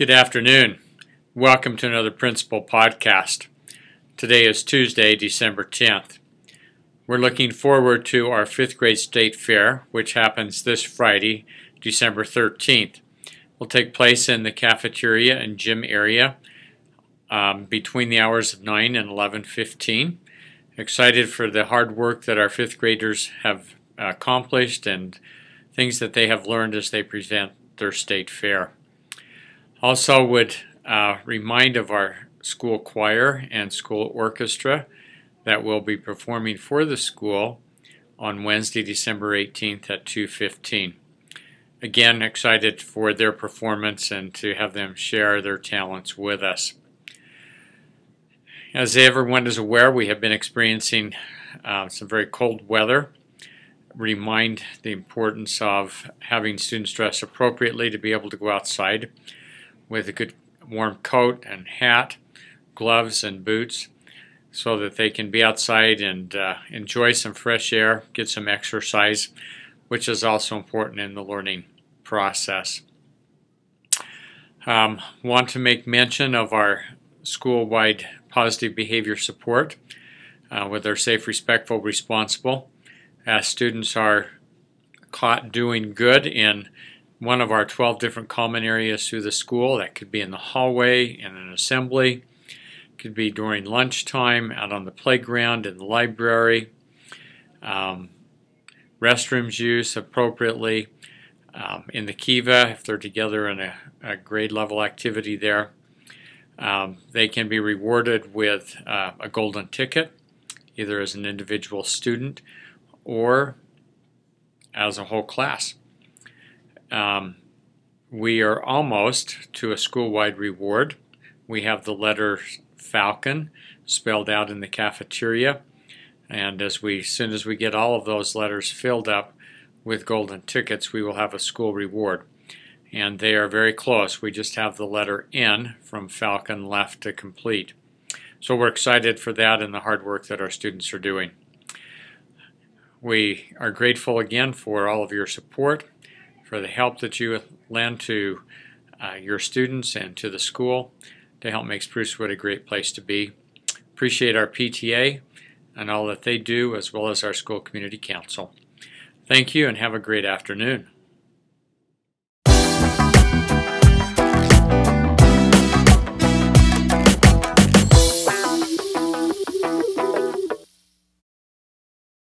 Good afternoon. Welcome to another Principal Podcast. Today is Tuesday, December 10th. We're looking forward to our fifth grade state fair, which happens this Friday, December 13th. Will take place in the cafeteria and gym area um, between the hours of 9 and 11:15. Excited for the hard work that our fifth graders have accomplished and things that they have learned as they present their state fair. Also, would uh, remind of our school choir and school orchestra that will be performing for the school on Wednesday, December 18th at 2:15. Again, excited for their performance and to have them share their talents with us. As everyone is aware, we have been experiencing uh, some very cold weather. Remind the importance of having students dress appropriately to be able to go outside with a good warm coat and hat, gloves and boots, so that they can be outside and uh, enjoy some fresh air, get some exercise, which is also important in the learning process. Um, want to make mention of our school-wide positive behavior support uh, with our safe, respectful, responsible. As students are caught doing good in one of our 12 different common areas through the school. That could be in the hallway, in an assembly, could be during lunchtime, out on the playground, in the library, um, restrooms use appropriately, um, in the Kiva if they're together in a, a grade level activity there. Um, they can be rewarded with uh, a golden ticket, either as an individual student or as a whole class. Um, we are almost to a school-wide reward. We have the letter Falcon spelled out in the cafeteria, and as we, as soon as we get all of those letters filled up with golden tickets, we will have a school reward. And they are very close. We just have the letter N from Falcon left to complete. So we're excited for that and the hard work that our students are doing. We are grateful again for all of your support for the help that you lend to uh, your students and to the school to help make Sprucewood a great place to be. Appreciate our PTA and all that they do, as well as our school community council. Thank you and have a great afternoon.